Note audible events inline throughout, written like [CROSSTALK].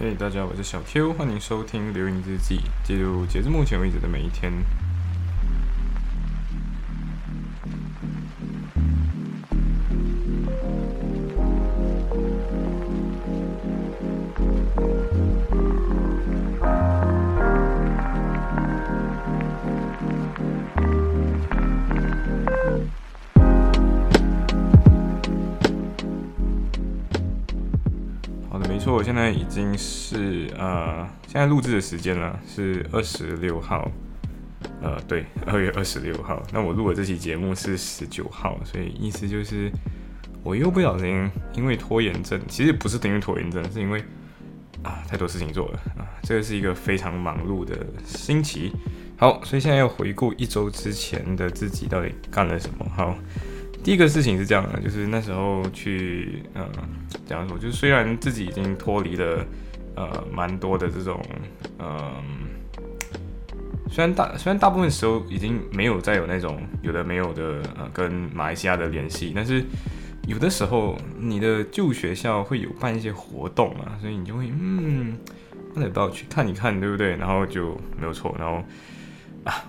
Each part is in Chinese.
嘿，大家，我是小 Q，欢迎收听《流影日记》，记录截至目前为止的每一天。错，我现在已经是呃，现在录制的时间了是二十六号，呃，对，二月二十六号。那我录的这期节目是十九号，所以意思就是我又不小心因为拖延症，其实不是因为拖延症，是因为啊太多事情做了啊，这个是一个非常忙碌的星期。好，所以现在要回顾一周之前的自己到底干了什么。好。第一个事情是这样的，就是那时候去，呃，怎样说？就是虽然自己已经脱离了，呃，蛮多的这种，嗯，虽然大虽然大部分时候已经没有再有那种有的没有的，呃，跟马来西亚的联系，但是有的时候你的旧学校会有办一些活动啊，所以你就会，嗯，那得要去看一看，对不对？然后就没有错，然后。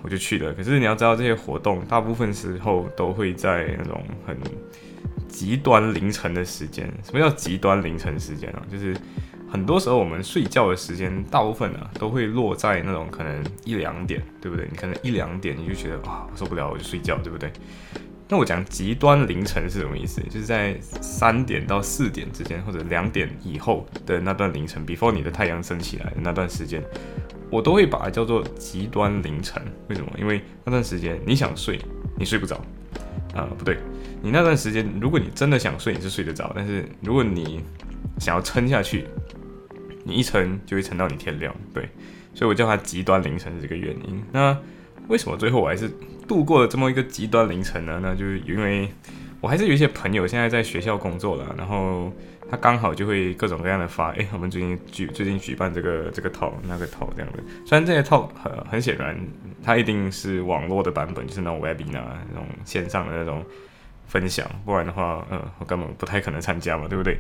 我就去了。可是你要知道，这些活动大部分时候都会在那种很极端凌晨的时间。什么叫极端凌晨时间啊？就是很多时候我们睡觉的时间，大部分呢都会落在那种可能一两点，对不对？你可能一两点你就觉得啊，我受不了，我就睡觉，对不对？那我讲极端凌晨是什么意思？就是在三点到四点之间，或者两点以后的那段凌晨，before 你的太阳升起来的那段时间。我都会把它叫做极端凌晨，为什么？因为那段时间你想睡，你睡不着，啊，不对，你那段时间如果你真的想睡，你是睡得着，但是如果你想要撑下去，你一撑就会撑到你天亮，对，所以我叫它极端凌晨是这个原因。那为什么最后我还是度过了这么一个极端凌晨呢？那就是因为我还是有一些朋友现在在学校工作了，然后。他刚好就会各种各样的发，哎，我们最近举最近举办这个这个 talk 那个 talk 这样的。虽然这些套很很显然，它一定是网络的版本，就是那种 webinar 那种线上的那种分享，不然的话，嗯，我根本不太可能参加嘛，对不对？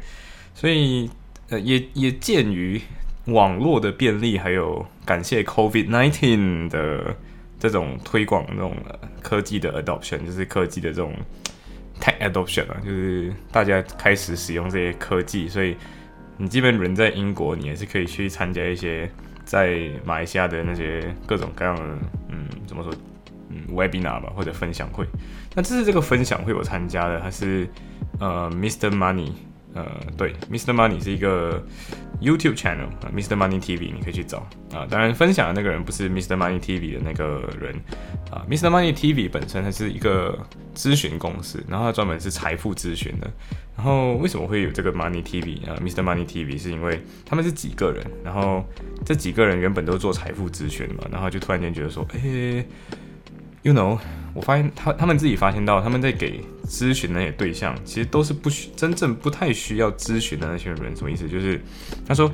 所以，呃，也也鉴于网络的便利，还有感谢 COVID nineteen 的这种推广，那种科技的 adoption，就是科技的这种。Tech adoption 啊，就是大家开始使用这些科技，所以你基本人在英国，你也是可以去参加一些在马来西亚的那些各种各样的，嗯，怎么说，嗯，webinar 吧，或者分享会。那这是这个分享会我参加的，它是呃，Mr. Money。呃，对，Mr. Money 是一个 YouTube channel，Mr. Money TV 你可以去找啊。当然，分享的那个人不是 Mr. Money TV 的那个人啊。Mr. Money TV 本身它是一个咨询公司，然后它专门是财富咨询的。然后为什么会有这个 Money TV 啊？Mr. Money TV 是因为他们是几个人，然后这几个人原本都做财富咨询嘛，然后就突然间觉得说，哎。You know，我发现他他们自己发现到，他们在给咨询那些对象，其实都是不需真正不太需要咨询的那些人。什么意思？就是他说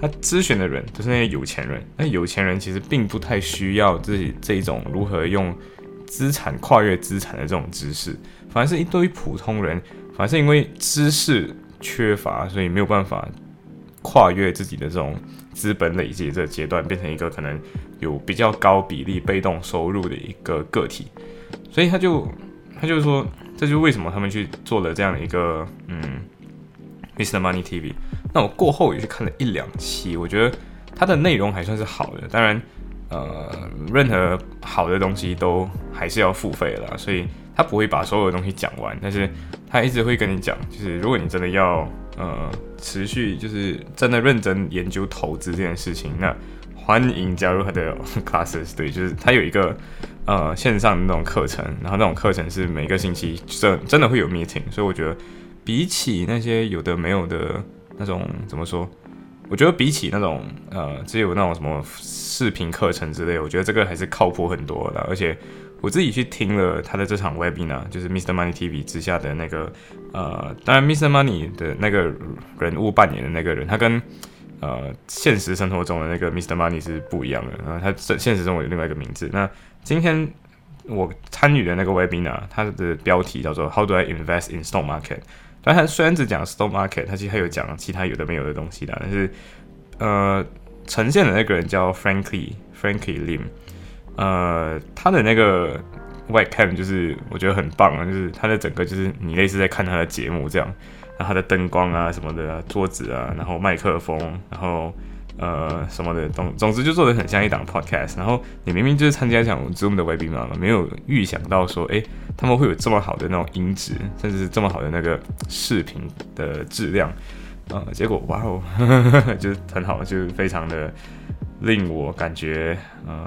他咨询的人都是那些有钱人，那有钱人其实并不太需要自己这一种如何用资产跨越资产的这种知识，反而是一堆普通人，反而是因为知识缺乏，所以没有办法跨越自己的这种。资本累积这阶段变成一个可能有比较高比例被动收入的一个个体，所以他就他就说，这就是为什么他们去做了这样的一个嗯，Mr. Money TV。那我过后也去看了一两期，我觉得它的内容还算是好的。当然，呃，任何好的东西都还是要付费的，所以他不会把所有的东西讲完，但是他一直会跟你讲，就是如果你真的要。呃，持续就是真的认真研究投资这件事情，那欢迎加入他的 [LAUGHS] classes。对，就是他有一个呃线上的那种课程，然后那种课程是每个星期真真的会有 meeting，所以我觉得比起那些有的没有的那种怎么说，我觉得比起那种呃只有那种什么视频课程之类，我觉得这个还是靠谱很多的，而且。我自己去听了他的这场 webinar，就是 Mr. Money TV 之下的那个，呃，当然 Mr. Money 的那个人物扮演的那个人，他跟呃现实生活中的那个 Mister Money 是不一样的，然后他现现实中有另外一个名字。那今天我参与的那个 webinar，它的标题叫做 How do I invest in stock market？但它虽然只讲 stock market，它其实还有讲其他有的没有的东西的，但是呃呈现的那个人叫 Frankly Frankly Lim，呃，他的那个 webcam 就是我觉得很棒啊，就是他的整个就是你类似在看他的节目这样，然后他的灯光啊什么的，桌子啊，然后麦克风，然后。呃，什么的总总之就做的很像一档 podcast，然后你明明就是参加一场 Zoom 的 webinar 嘛，没有预想到说，哎，他们会有这么好的那种音质，甚至是这么好的那个视频的质量，呃，结果哇哦，[LAUGHS] 就是很好，就是非常的。令我感觉，呃，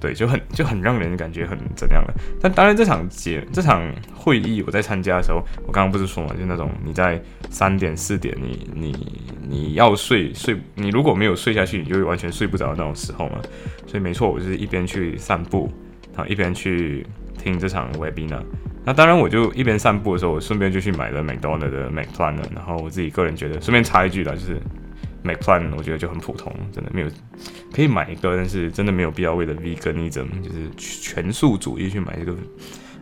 对，就很就很让人感觉很怎样了。但当然，这场节这场会议我在参加的时候，我刚刚不是说嘛，就那种你在三点四点，你你你要睡睡，你如果没有睡下去，你就完全睡不着那种时候嘛。所以没错，我就是一边去散步，然后一边去听这场 webinar。那当然，我就一边散步的时候，我顺便就去买了 McDonald 的 McPlan 了。然后我自己个人觉得，顺便插一句啦，就是。Mac Plan 我觉得就很普通，真的没有可以买一个，但是真的没有必要为了 Veganism 就是全素主义去买这个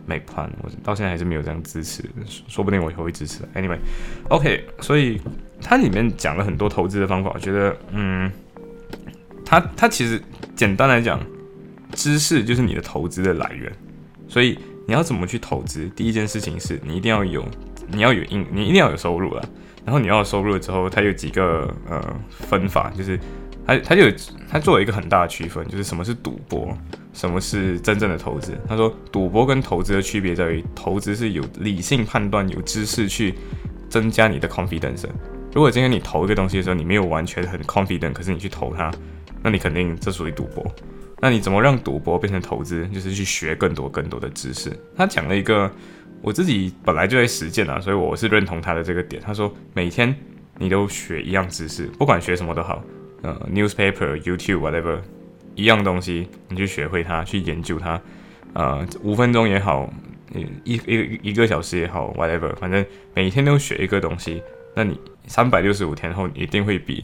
Mac Plan，我到现在还是没有这样支持，说不定我以后会支持。Anyway，OK，所以它里面讲了很多投资的方法，我觉得，嗯，它它其实简单来讲，知识就是你的投资的来源，所以你要怎么去投资？第一件事情是你一定要有，你要有应，你一定要有收入了。然后你要收入了之后，它有几个呃分法，就是它它就有它做了一个很大的区分，就是什么是赌博，什么是真正的投资。他说，赌博跟投资的区别在于，投资是有理性判断、有知识去增加你的 confidence。如果今天你投一个东西的时候，你没有完全很 confident，可是你去投它，那你肯定这属于赌博。那你怎么让赌博变成投资？就是去学更多更多的知识。他讲了一个。我自己本来就在实践啊，所以我是认同他的这个点。他说每天你都学一样知识，不管学什么都好，呃，newspaper、YouTube、whatever，一样东西你去学会它，去研究它，呃，五分钟也好，一一一个小时也好，whatever，反正每天都学一个东西，那你三百六十五天后你一定会比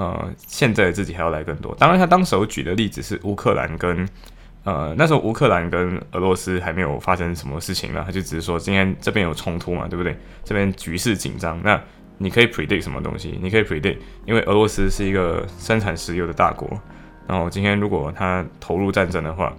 呃现在自己还要来更多。当然，他当时举的例子是乌克兰跟。呃，那时候乌克兰跟俄罗斯还没有发生什么事情呢，他就只是说今天这边有冲突嘛，对不对？这边局势紧张，那你可以 predict 什么东西？你可以 predict，因为俄罗斯是一个生产石油的大国，然后今天如果他投入战争的话，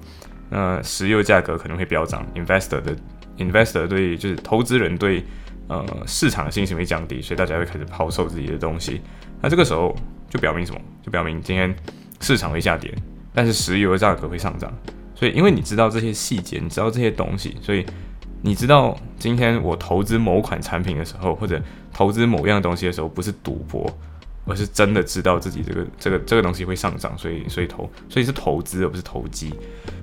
那石油价格可能会飙涨，investor 的 investor 对就是投资人对呃市场信心会降低，所以大家会开始抛售自己的东西。那这个时候就表明什么？就表明今天市场会下跌。但是石油的价格会上涨，所以因为你知道这些细节，你知道这些东西，所以你知道今天我投资某款产品的时候，或者投资某样东西的时候，不是赌博，而是真的知道自己这个这个这个东西会上涨，所以所以投，所以是投资而不是投机。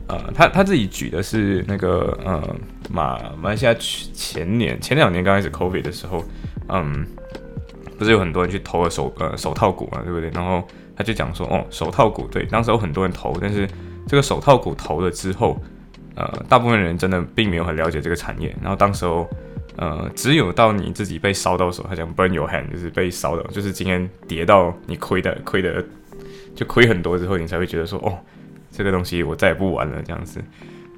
呃，他他自己举的是那个呃马马来西亚前年前两年刚开始 COVID 的时候，嗯，不是有很多人去投了手呃手套股嘛，对不对？然后他就讲说，哦，手套股对，当时有很多人投，但是这个手套股投了之后，呃，大部分人真的并没有很了解这个产业。然后当时候，呃，只有到你自己被烧到手，他讲 burn your hand，就是被烧到，就是今天跌到你亏的亏的就亏很多之后，你才会觉得说，哦，这个东西我再也不玩了这样子。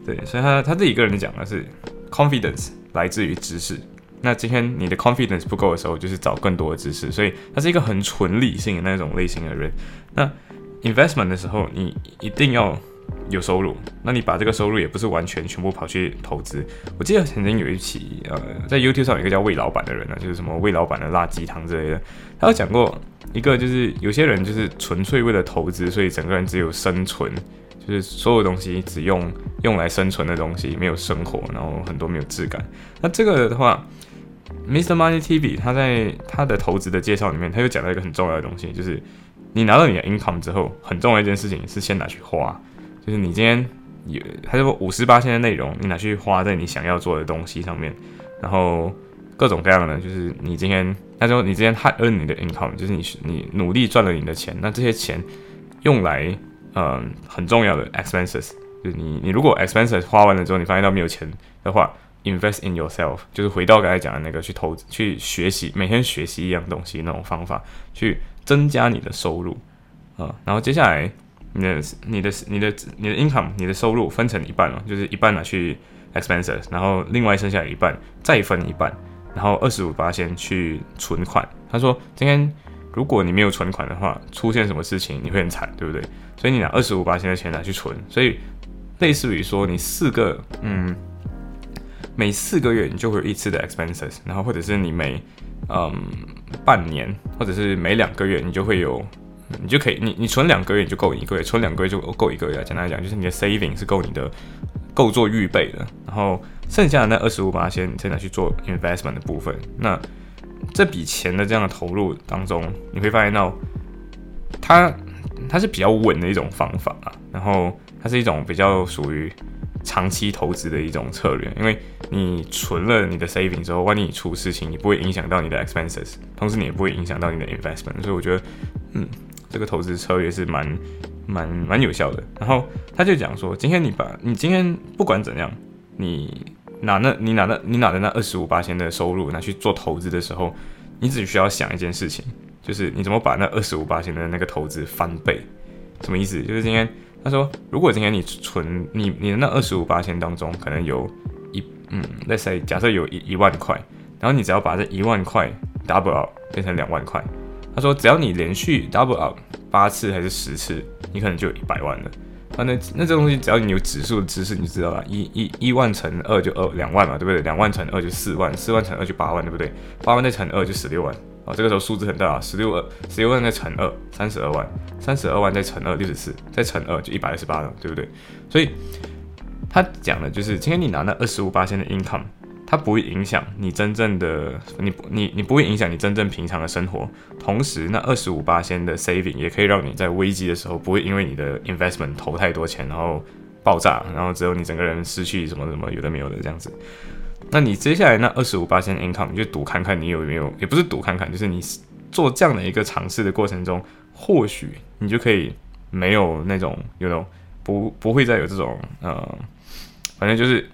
对，所以他他自己个人讲的是，confidence 来自于知识。那今天你的 confidence 不够的时候，就是找更多的知识。所以他是一个很纯理性的那种类型的人。那 investment 的时候，你一定要有收入。那你把这个收入也不是完全全部跑去投资。我记得曾经有一期，呃，在 YouTube 上有一个叫魏老板的人呢，就是什么魏老板的辣鸡汤之类的，他有讲过一个，就是有些人就是纯粹为了投资，所以整个人只有生存，就是所有东西只用用来生存的东西，没有生活，然后很多没有质感。那这个的话。Mr. Money TV，他在他的投资的介绍里面，他又讲到一个很重要的东西，就是你拿到你的 income 之后，很重要一件事情是先拿去花，就是你今天有，他说五十八千的内容，你拿去花在你想要做的东西上面，然后各种各样的，就是你今天，他说你今天还 earn 你的 income，就是你你努力赚了你的钱，那这些钱用来，嗯，很重要的 expenses，就是你你如果 expenses 花完了之后，你发现到没有钱的话。Invest in yourself，就是回到刚才讲的那个去投资、去学习，每天学习一样东西那种方法，去增加你的收入啊。然后接下来，你的、你的、你的、你的 income，你的收入分成一半了，就是一半拿去 expenses，然后另外剩下一半再分一半，然后二十五八先去存款。他说今天如果你没有存款的话，出现什么事情你会很惨，对不对？所以你拿二十五八千的钱拿去存，所以类似于说你四个，嗯，每四个月你就会有一次的 expenses，然后或者是你每，嗯，半年或者是每两个月你就会有，你就可以，你你存两个月就够一个月，存两个月就够一个月。简单来讲，就是你的 saving 是够你的，够做预备的，然后剩下的那二十五八千你再拿去做 investment 的部分，那。这笔钱的这样的投入当中，你会发现到，它它是比较稳的一种方法啊，然后它是一种比较属于长期投资的一种策略，因为你存了你的 saving 之后，万一你出事情，你不会影响到你的 expenses，同时你也不会影响到你的 investment，所以我觉得，嗯，这个投资策略是蛮蛮蛮有效的。然后他就讲说，今天你把你今天不管怎样，你。拿那，你拿那，你拿的那二十五八千的收入拿去做投资的时候，你只需要想一件事情，就是你怎么把那二十五八千的那个投资翻倍？什么意思？就是今天他说，如果今天你存你你的那二十五八千当中，可能有一嗯，let's say 假设有一一万块，然后你只要把这一万块 double up 变成两万块，他说只要你连续 double up 八次还是十次，你可能就有一百万了。啊，那那这东西只要你有指数的知识，你就知道了。一一一万乘二就二两万嘛，对不对？两万乘二就四万，四万乘二就八万，对不对？八万再乘二就十六万。哦，这个时候数字很大啊，十六二十六万再乘二三十二万，三十二万再乘二六十四，再乘二就一百二十八了，对不对？所以他讲的就是今天你拿那二十五八千的 income。它不会影响你真正的你你你不会影响你真正平常的生活，同时那二十五八千的 saving 也可以让你在危机的时候不会因为你的 investment 投太多钱然后爆炸，然后只有你整个人失去什么什么有的没有的这样子。那你接下来那二十五八千 income 你就赌看看你有没有，也不是赌看看，就是你做这样的一个尝试的过程中，或许你就可以没有那种有那种不不会再有这种呃，反正就是。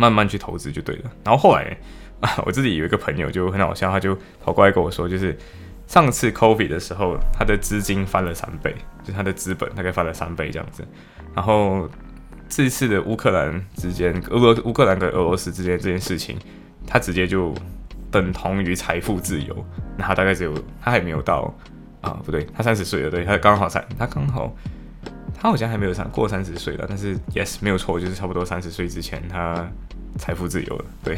慢慢去投资就对了。然后后来啊，[LAUGHS] 我自己有一个朋友就很好笑，他就跑过来跟我说，就是上次 COVID 的时候，他的资金翻了三倍，就他的资本大概翻了三倍这样子。然后这次的乌克兰之间，俄罗乌克兰跟俄罗斯之间这件事情，他直接就等同于财富自由。那他大概只有他还没有到啊，不对，他三十岁了，对他刚好三，他刚好。他好像还没有三过三十岁了，但是 [LAUGHS] yes 没有错，就是差不多三十岁之前他财富自由了。对，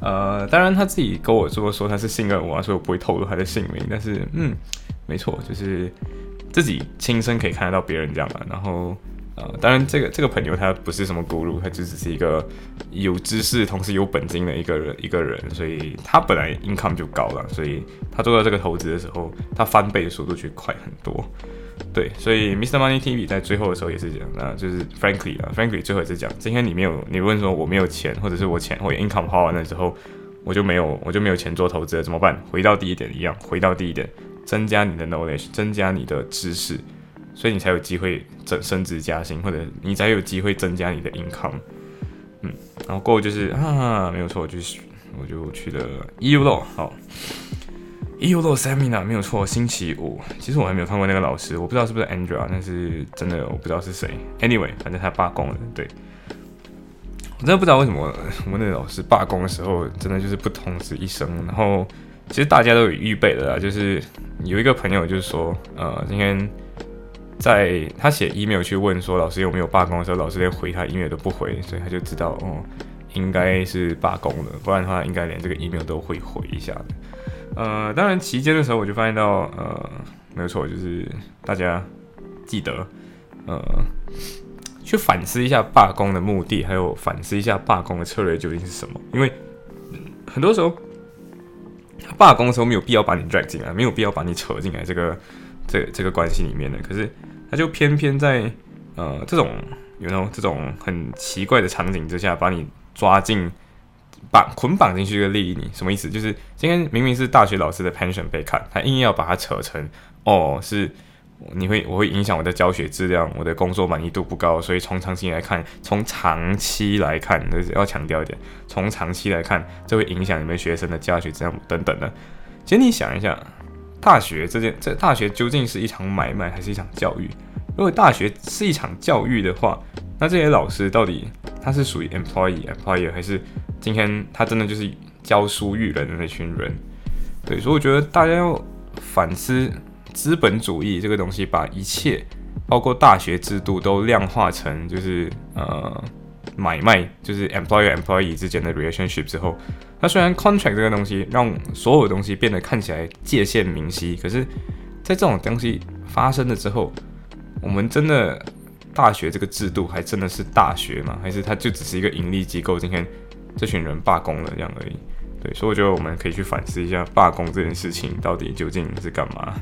呃，当然他自己跟我说说他是信任我，所以我不会透露他的姓名。但是嗯，没错，就是自己亲身可以看得到别人这样嘛。然后呃，当然这个这个朋友他不是什么咕噜，他就只是一个有知识同时有本金的一个人一个人，所以他本来 income 就高了，所以他做到这个投资的时候，他翻倍的速度就快很多。对，所以 Mr. Money TV 在最后的时候也是讲，那就是 Frankly 啊，Frankly 最后也是讲，今天你没有，你问说我没有钱，或者是我钱我 income 花完了之后，我就没有，我就没有钱做投资了，怎么办？回到第一点一样，回到第一点，增加你的 knowledge，增加你的知识，所以你才有机会增升职加薪，或者你才有机会增加你的 income。嗯，然后过后就是啊，没有错，就是我就去了 EU 咯，好。e u l o Seminar 没有错，星期五。其实我还没有看过那个老师，我不知道是不是 Andrea，但是真的我不知道是谁。Anyway，反正他罢工了。对，我真的不知道为什么我们那个老师罢工的时候，真的就是不通知一声。然后其实大家都有预备的啦，就是有一个朋友就是说，呃，今天在他写 email 去问说老师有没有罢工的时候，老师连回他 email 都不回，所以他就知道哦，应该是罢工了，不然的话应该连这个 email 都会回一下的。呃，当然期间的时候，我就发现到，呃，没有错，就是大家记得，呃，去反思一下罢工的目的，还有反思一下罢工的策略究竟是什么。因为很多时候罢工的时候没有必要把你拽进来，没有必要把你扯进来这个这这个关系里面的。可是他就偏偏在呃这种有那种这种很奇怪的场景之下，把你抓进。绑捆绑进去一个利益，你什么意思？就是今天明明是大学老师的 pension 被砍，他硬要把它扯成哦，是你会我会影响我的教学质量，我的工作满意度不高，所以从长期来看，从长期来看，就是要强调一点，从长期来看，这会影响你们学生的教学质量等等的。其实你想一下，大学这件这大学究竟是一场买卖还是一场教育？如果大学是一场教育的话，那这些老师到底他是属于 employee employer 还是今天他真的就是教书育人的那群人？对，所以我觉得大家要反思资本主义这个东西，把一切包括大学制度都量化成就是呃买卖，就是 employer employee 之间的 relationship 之后，那虽然 contract 这个东西让所有东西变得看起来界限明晰，可是，在这种东西发生了之后，我们真的大学这个制度还真的是大学吗？还是它就只是一个盈利机构？今天这群人罢工了这样而已。对，所以我觉得我们可以去反思一下罢工这件事情到底究竟是干嘛，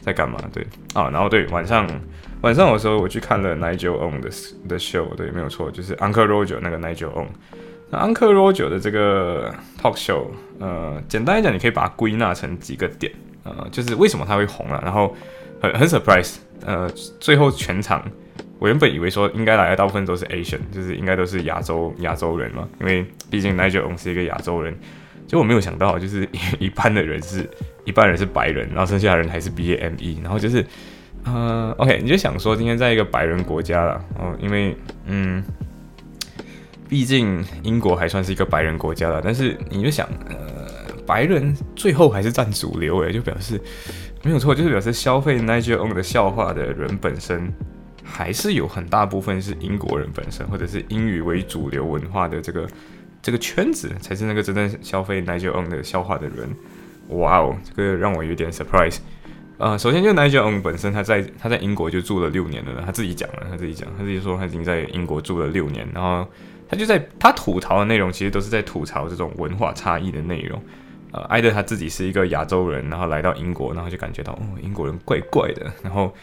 在干嘛？对啊，然后对晚上晚上的时候我去看了 Nigel On 的的 show，对，没有错，就是 Uncle Roger 那个 Nigel On。Uncle Roger 的这个 talk show，呃，简单来讲，你可以把它归纳成几个点，呃，就是为什么他会红了，然后很很 surprise，呃，最后全场我原本以为说应该来的大部分都是 Asian，就是应该都是亚洲亚洲人嘛，因为毕竟 Nigel On 是一个亚洲人。就我没有想到，就是 [LAUGHS] 一般的人是一般人是白人，然后剩下的人还是 B A M E，然后就是，呃，OK，你就想说今天在一个白人国家了，哦，因为嗯，毕竟英国还算是一个白人国家了，但是你就想，呃，白人最后还是占主流，诶，就表示没有错，就是表示消费 Nigel Own 的笑话的人本身，还是有很大部分是英国人本身，或者是英语为主流文化的这个。这个圈子才是那个真正消费 Nigel Own 的笑话的人，哇哦，这个让我有点 surprise。呃，首先就 Nigel Own 本身，他在他在英国就住了六年了，他自己讲了，他自己讲，他自己说他已经在英国住了六年，然后他就在他吐槽的内容，其实都是在吐槽这种文化差异的内容。呃，艾德他自己是一个亚洲人，然后来到英国，然后就感觉到哦，英国人怪怪的，然后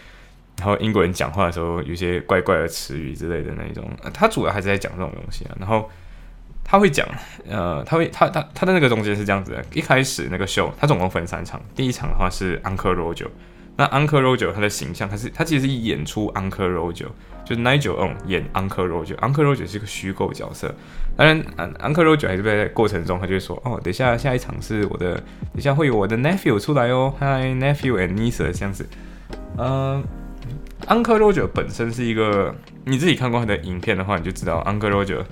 然后英国人讲话的时候有些怪怪的词语之类的那一种，他主要还是在讲这种东西啊，然后。他会讲，呃，他会，他他他的那个中间是这样子的，一开始那个秀他总共分三场，第一场的话是 Uncle Roger，那 Uncle Roger 他的形象，他是他其实是演出 Uncle Roger，就是 Nigel On 演 Uncle Roger，Uncle Roger 是一个虚构角色，当然，Uncle Roger 还是在过程中，他就会说，哦，等下下一场是我的，等下会有我的 nephew 出来哦，Hi nephew and niece 这样子，呃，Uncle Roger 本身是一个，你自己看过他的影片的话，你就知道 Uncle Roger。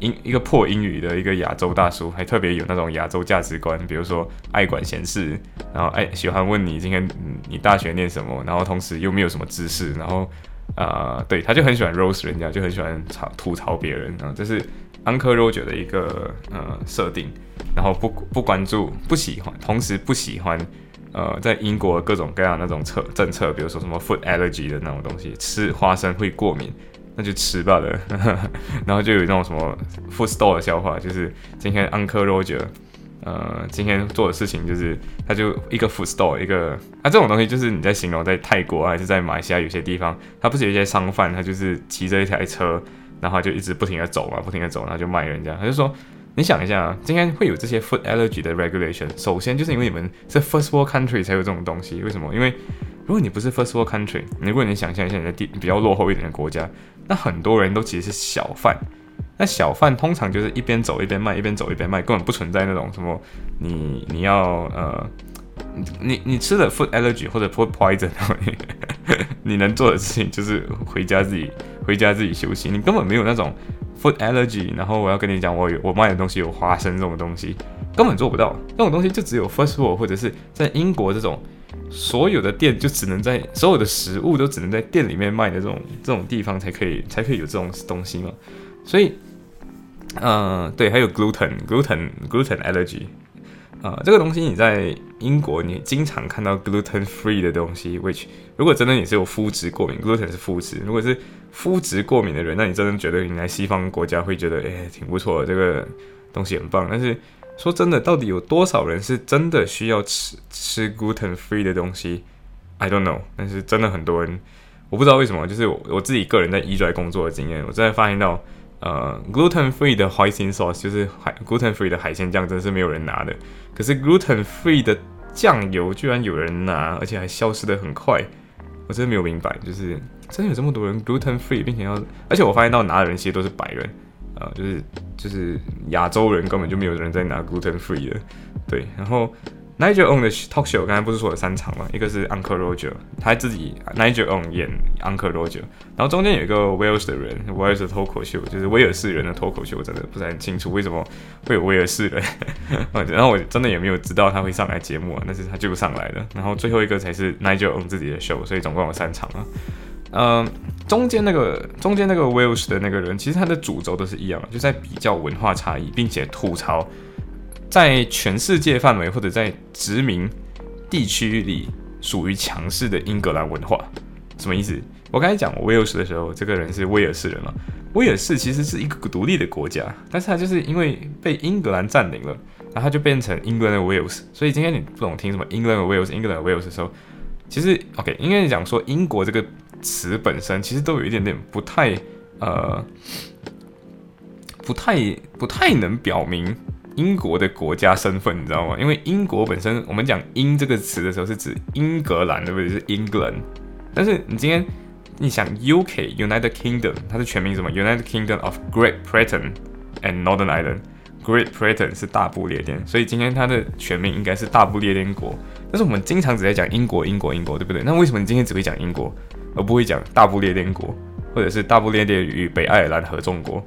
英一个破英语的一个亚洲大叔，还特别有那种亚洲价值观，比如说爱管闲事，然后爱喜欢问你今天你大学念什么，然后同时又没有什么知识，然后啊，对，他就很喜欢 roast 人家，就很喜欢嘲吐槽别人啊，这是 Uncle Roger 的一个呃设定，然后不不关注不喜欢，同时不喜欢呃在英国各种各样那种策政策，比如说什么 food allergy 的那种东西，吃花生会过敏。那就吃罢了，[LAUGHS] 然后就有那种什么 food store 的笑话，就是今天 Uncle Roger，呃，今天做的事情就是，他就一个 food store，一个啊这种东西就是你在形容在泰国还是在马来西亚有些地方，他不是有一些商贩，他就是骑着一台车，然后就一直不停的走嘛，不停的走，然后就卖人家。他就说，你想一下啊，今天会有这些 food allergy 的 regulation，首先就是因为你们是 first world country 才有这种东西，为什么？因为如果你不是 first world country，如果你想象一下你在地比较落后一点的国家，那很多人都其实是小贩。那小贩通常就是一边走一边卖，一边走一边卖，根本不存在那种什么你你要呃你你吃了 food allergy 或者 food poison，你能做的事情就是回家自己回家自己休息。你根本没有那种 food allergy，然后我要跟你讲我有我卖的东西有花生这种东西，根本做不到。这种东西就只有 first world 或者是在英国这种。所有的店就只能在所有的食物都只能在店里面卖的这种这种地方才可以才可以有这种东西嘛，所以，呃，对，还有 gluten gluten gluten allergy，啊，这个东西你在英国你经常看到 gluten free 的东西，which 如果真的你是有肤质过敏，gluten 是肤质，如果是肤质过敏的人，那你真的觉得你来西方国家会觉得哎挺不错的，这个东西很棒，但是。说真的，到底有多少人是真的需要吃吃 gluten free 的东西？I don't know。但是真的很多人，我不知道为什么，就是我我自己个人在 E 拽工作的经验，我真的发现到，呃，gluten free 的 hoisin sauce 就是海 gluten free 的海鲜酱，真的是没有人拿的。可是 gluten free 的酱油居然有人拿，而且还消失的很快，我真的没有明白，就是真的有这么多人 gluten free，并且要，而且我发现到拿的人其实都是白人。呃，就是就是亚洲人根本就没有人在拿 gluten free 的，对。然后 Nigel own 的 talk show 刚才不是说了三场吗？一个是 Uncle Roger，他自己 Nigel own 演 Uncle Roger，然后中间有一个 Wales 的人，Wales 的脱口秀，就是威尔士人的脱口秀，我真的不是很清楚为什么会有威尔士人，然后我真的也没有知道他会上来节目啊，但是他就上来了。然后最后一个才是 Nigel own 自己的 show，所以总共有三场啊。嗯，中间那个中间那个 Wales 的那个人，其实他的主轴都是一样，就在比较文化差异，并且吐槽。在全世界范围或者在殖民地区里属于强势的英格兰文化，什么意思？我刚才讲威尔士的时候，这个人是威尔士人嘛？威尔士其实是一个独立的国家，但是他就是因为被英格兰占领了，然后他就变成 England Wales。所以今天你不懂听什么 England Wales，England Wales 的时候，其实 OK，应该讲说英国这个词本身其实都有一点点不太呃，不太不太能表明。英国的国家身份，你知道吗？因为英国本身，我们讲“英”这个词的时候，是指英格兰，对不对？是 England。但是你今天你想 UK United Kingdom，它是全名什么？United Kingdom of Great Britain and Northern Ireland。Great Britain 是大不列颠，所以今天它的全名应该是大不列颠国。但是我们经常只在讲英国，英国，英国，对不对？那为什么你今天只会讲英国，而不会讲大不列颠国，或者是大不列颠与北爱尔兰合众国？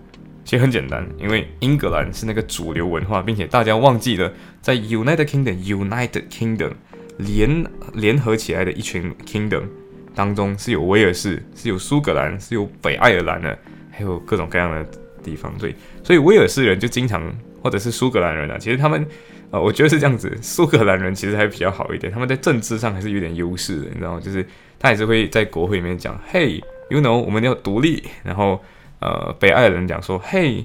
其实很简单，因为英格兰是那个主流文化，并且大家忘记了，在 United Kingdom，United Kingdom 联联合起来的一群 Kingdom 当中，是有威尔士，是有苏格兰，是有北爱尔兰的，还有各种各样的地方。对，所以威尔士人就经常，或者是苏格兰人啊，其实他们，呃，我觉得是这样子，苏格兰人其实还比较好一点，他们在政治上还是有点优势的，你知道吗？就是他也是会在国会里面讲，Hey，you know，我们要独立，然后。呃，北爱尔兰讲说，嘿，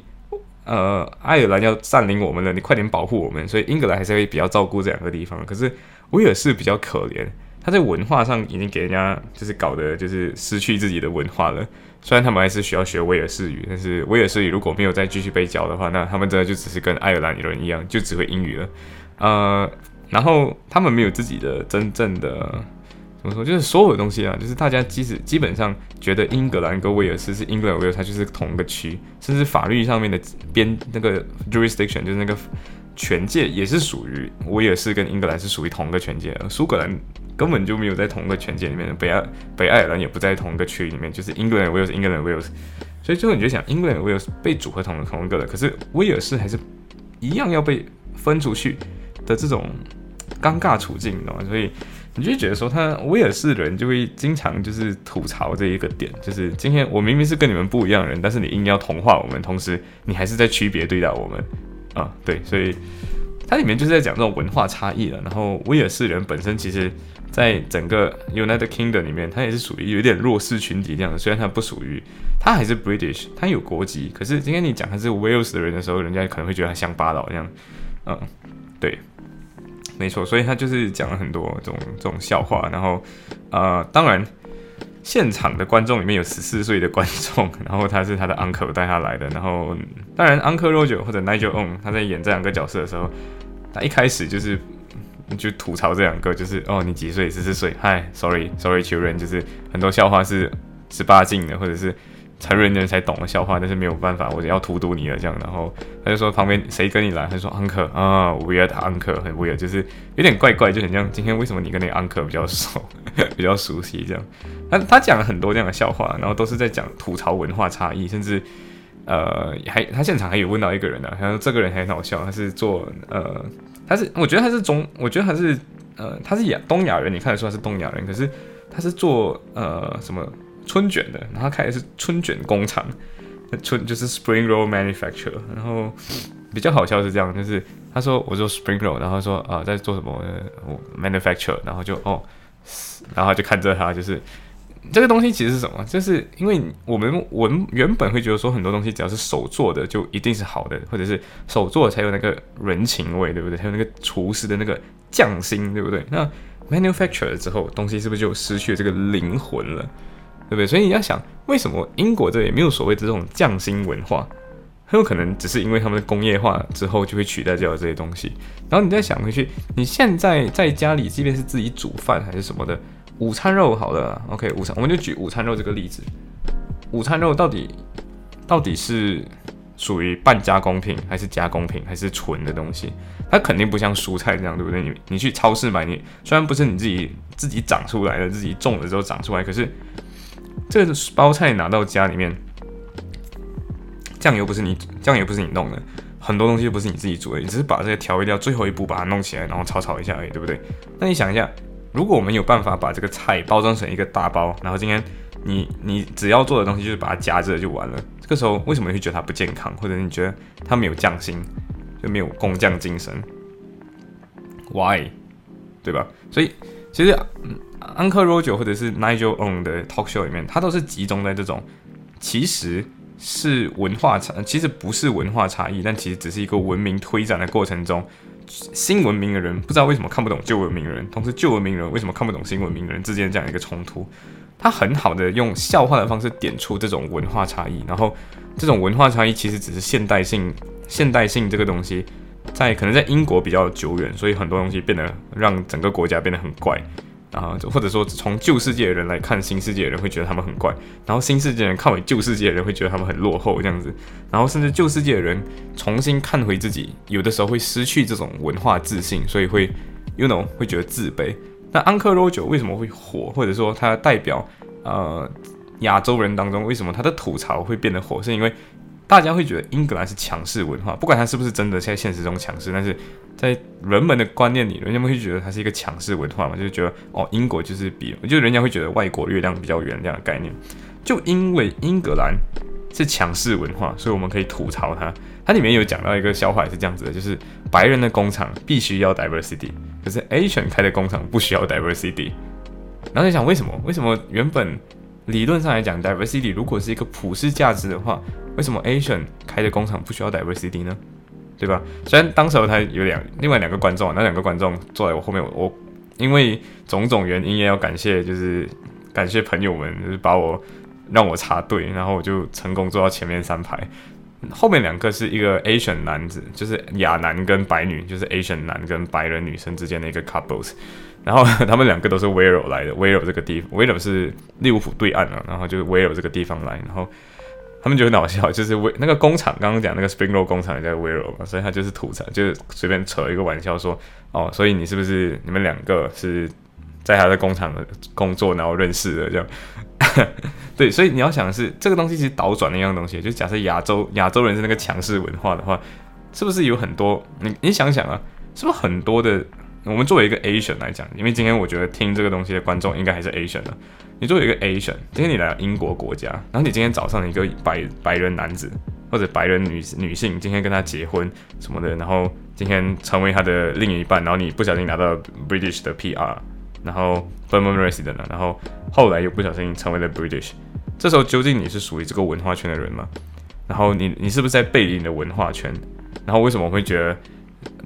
呃，爱尔兰要占领我们了，你快点保护我们。所以英格兰还是会比较照顾这两个地方。可是威尔士比较可怜，他在文化上已经给人家就是搞得就是失去自己的文化了。虽然他们还是需要学威尔士语，但是威尔士语如果没有再继续被教的话，那他们真的就只是跟爱尔兰人一样，就只会英语了。呃，然后他们没有自己的真正的。怎么说？就是所有的东西啊，就是大家即使基本上觉得英格兰跟威尔士是英格兰威尔，它就是同一个区，甚至法律上面的边那个 jurisdiction 就是那个权界也是属于威尔士跟英格兰是属于同一个权界，苏格兰根本就没有在同一个权界里面，北爱北爱尔兰也不在同一个区里面，就是英格兰威尔士，英格兰威尔士。所以最后你就想，英格兰威尔士被组合同同一个了，可是威尔士还是一样要被分出去的这种尴尬处境，你知道吗？所以。你就觉得说他威尔士人就会经常就是吐槽这一个点，就是今天我明明是跟你们不一样的人，但是你硬要同化我们，同时你还是在区别对待我们啊，对，所以它里面就是在讲这种文化差异了。然后威尔士人本身其实在整个 United Kingdom 里面，他也是属于有点弱势群体这样的，虽然他不属于，他还是 British，他有国籍，可是今天你讲他是 Wales 的人的时候，人家可能会觉得他乡巴佬这样，嗯，对。没错，所以他就是讲了很多这种这种笑话，然后，呃，当然，现场的观众里面有十四岁的观众，[LAUGHS] 然后他是他的 uncle 带他来的，然后，当然 uncle Roger 或者 Nigel On 他在演这两个角色的时候，他一开始就是就吐槽这两个，就是哦，你几岁？十四岁？嗨，sorry，sorry，children，就是很多笑话是十八禁的，或者是。成人人才懂的笑话，但是没有办法，我要荼毒你了这样。然后他就说旁边谁跟你来？他说 uncle 啊，weird uncle 很 weird，就是有点怪怪，就很像今天为什么你跟那个 uncle 比较熟，比较熟悉这样。他他讲了很多这样的笑话，然后都是在讲吐槽文化差异，甚至呃还他现场还有问到一个人呢，他说这个人很好笑，他是做呃他是我觉得他是中，我觉得他是呃他是亚东亚人，你看得出他是东亚人，可是他是做呃什么？春卷的，然后开的是春卷工厂，春就是 spring roll manufacturer。然后比较好笑是这样，就是他说我做 spring roll，然后说啊在做什么 Manufacture，然后就哦，然后就看着他，就是这个东西其实是什么？就是因为我们我们原本会觉得说很多东西只要是手做的就一定是好的，或者是手做才有那个人情味，对不对？才有那个厨师的那个匠心，对不对？那 manufacturer 之后，东西是不是就失去了这个灵魂了？对不对？所以你要想，为什么英国这里没有所谓的这种匠心文化？很有可能只是因为他们的工业化之后就会取代掉这些东西。然后你再想回去，你现在在家里，即便是自己煮饭还是什么的，午餐肉好了，OK，午餐我们就举午餐肉这个例子。午餐肉到底到底是属于半加工品还是加工品还是纯的东西，它肯定不像蔬菜这样，对不对？你你去超市买，你虽然不是你自己自己长出来的，自己种了之后长出来，可是这个包菜拿到家里面，酱油不是你酱油不是你弄的，很多东西不是你自己煮的，你只是把这些调味料最后一步把它弄起来，然后炒炒一下而已，对不对？那你想一下，如果我们有办法把这个菜包装成一个大包，然后今天你你只要做的东西就是把它夹着就完了。这个时候为什么会觉得它不健康，或者你觉得它没有匠心，就没有工匠精神？Why？对吧？所以其实 Uncle Roger 或者是 Nigel On 的 Talk Show 里面，它都是集中在这种其实是文化差，其实不是文化差异，但其实只是一个文明推展的过程中，新文明的人不知道为什么看不懂旧文明人，同时旧文明人为什么看不懂新文明人之间这样一个冲突。他很好的用笑话的方式点出这种文化差异，然后这种文化差异其实只是现代性，现代性这个东西在可能在英国比较久远，所以很多东西变得让整个国家变得很怪，啊，或者说从旧世界的人来看新世界的人会觉得他们很怪，然后新世界人看回旧世界的人会觉得他们很落后这样子，然后甚至旧世界的人重新看回自己，有的时候会失去这种文化自信，所以会，you know 会觉得自卑。那安克罗酒为什么会火，或者说它代表呃亚洲人当中为什么他的吐槽会变得火，是因为大家会觉得英格兰是强势文化，不管它是不是真的在现实中强势，但是在人们的观念里，人家们会觉得它是一个强势文化嘛，就是觉得哦英国就是比，就人家会觉得外国月亮比较圆这样的概念，就因为英格兰是强势文化，所以我们可以吐槽它。它里面有讲到一个笑话是这样子的，就是白人的工厂必须要 diversity。可是 Asian 开的工厂不需要 diversity，然后你想为什么？为什么原本理论上来讲 diversity 如果是一个普世价值的话，为什么 Asian 开的工厂不需要 diversity 呢？对吧？虽然当时候他有两另外两个观众，那两个观众坐在我后面，我因为种种原因也要感谢，就是感谢朋友们，就是把我让我插队，然后我就成功坐到前面三排。后面两个是一个 Asian 男子，就是亚男跟白女，就是 Asian 男跟白人女生之间的一个 couples，然后他们两个都是 w e r o 来的 w e r o 这个地 w e r o 是利物浦对岸啊，然后就是 w e r o 这个地方来，然后他们就很好笑，就是威那个工厂刚刚讲那个 Spring Roll 工厂也在 w e r o 嘛，所以他就是吐槽，就是随便扯一个玩笑说，哦，所以你是不是你们两个是在他的工厂工作然后认识的这样？[LAUGHS] 对，所以你要想的是，这个东西其实倒转的一样东西，就假设亚洲亚洲人是那个强势文化的话，是不是有很多？你你想想啊，是不是很多的？我们作为一个 Asian 来讲，因为今天我觉得听这个东西的观众应该还是 Asian 的。你作为一个 Asian，今天你来到英国国家，然后你今天早上一个白白人男子或者白人女女性，今天跟他结婚什么的，然后今天成为他的另一半，然后你不小心拿到 British 的 PR。然后 permanent resident 然后后来又不小心成为了 British，这时候究竟你是属于这个文化圈的人吗？然后你你是不是在背离你的文化圈？然后为什么会觉得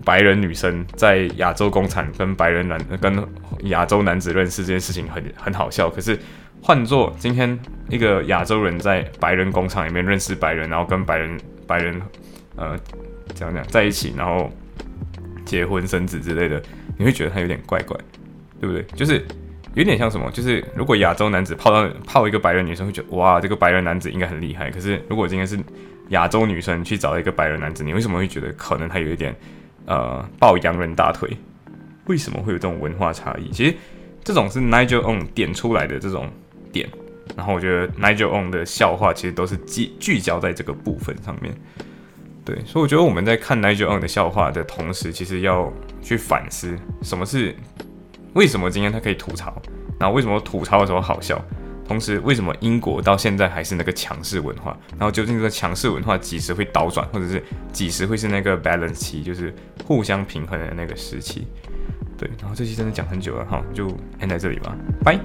白人女生在亚洲工厂跟白人男跟亚洲男子认识这件事情很很好笑？可是换做今天一个亚洲人在白人工厂里面认识白人，然后跟白人白人呃怎样讲在一起，然后结婚生子之类的，你会觉得他有点怪怪。对不对？就是有点像什么？就是如果亚洲男子泡到泡一个白人女生，会觉得哇，这个白人男子应该很厉害。可是如果今天是亚洲女生去找一个白人男子，你为什么会觉得可能他有一点呃抱洋人大腿？为什么会有这种文化差异？其实这种是 Nigel On 点出来的这种点。然后我觉得 Nigel On 的笑话其实都是聚聚焦在这个部分上面。对，所以我觉得我们在看 Nigel On 的笑话的同时，其实要去反思什么是。为什么今天他可以吐槽？然后为什么吐槽的时候好笑？同时，为什么英国到现在还是那个强势文化？然后究竟这个强势文化几时会倒转，或者是几时会是那个 balance 期，就是互相平衡的那个时期？对，然后这期真的讲很久了，哈，就 end 在这里吧，拜。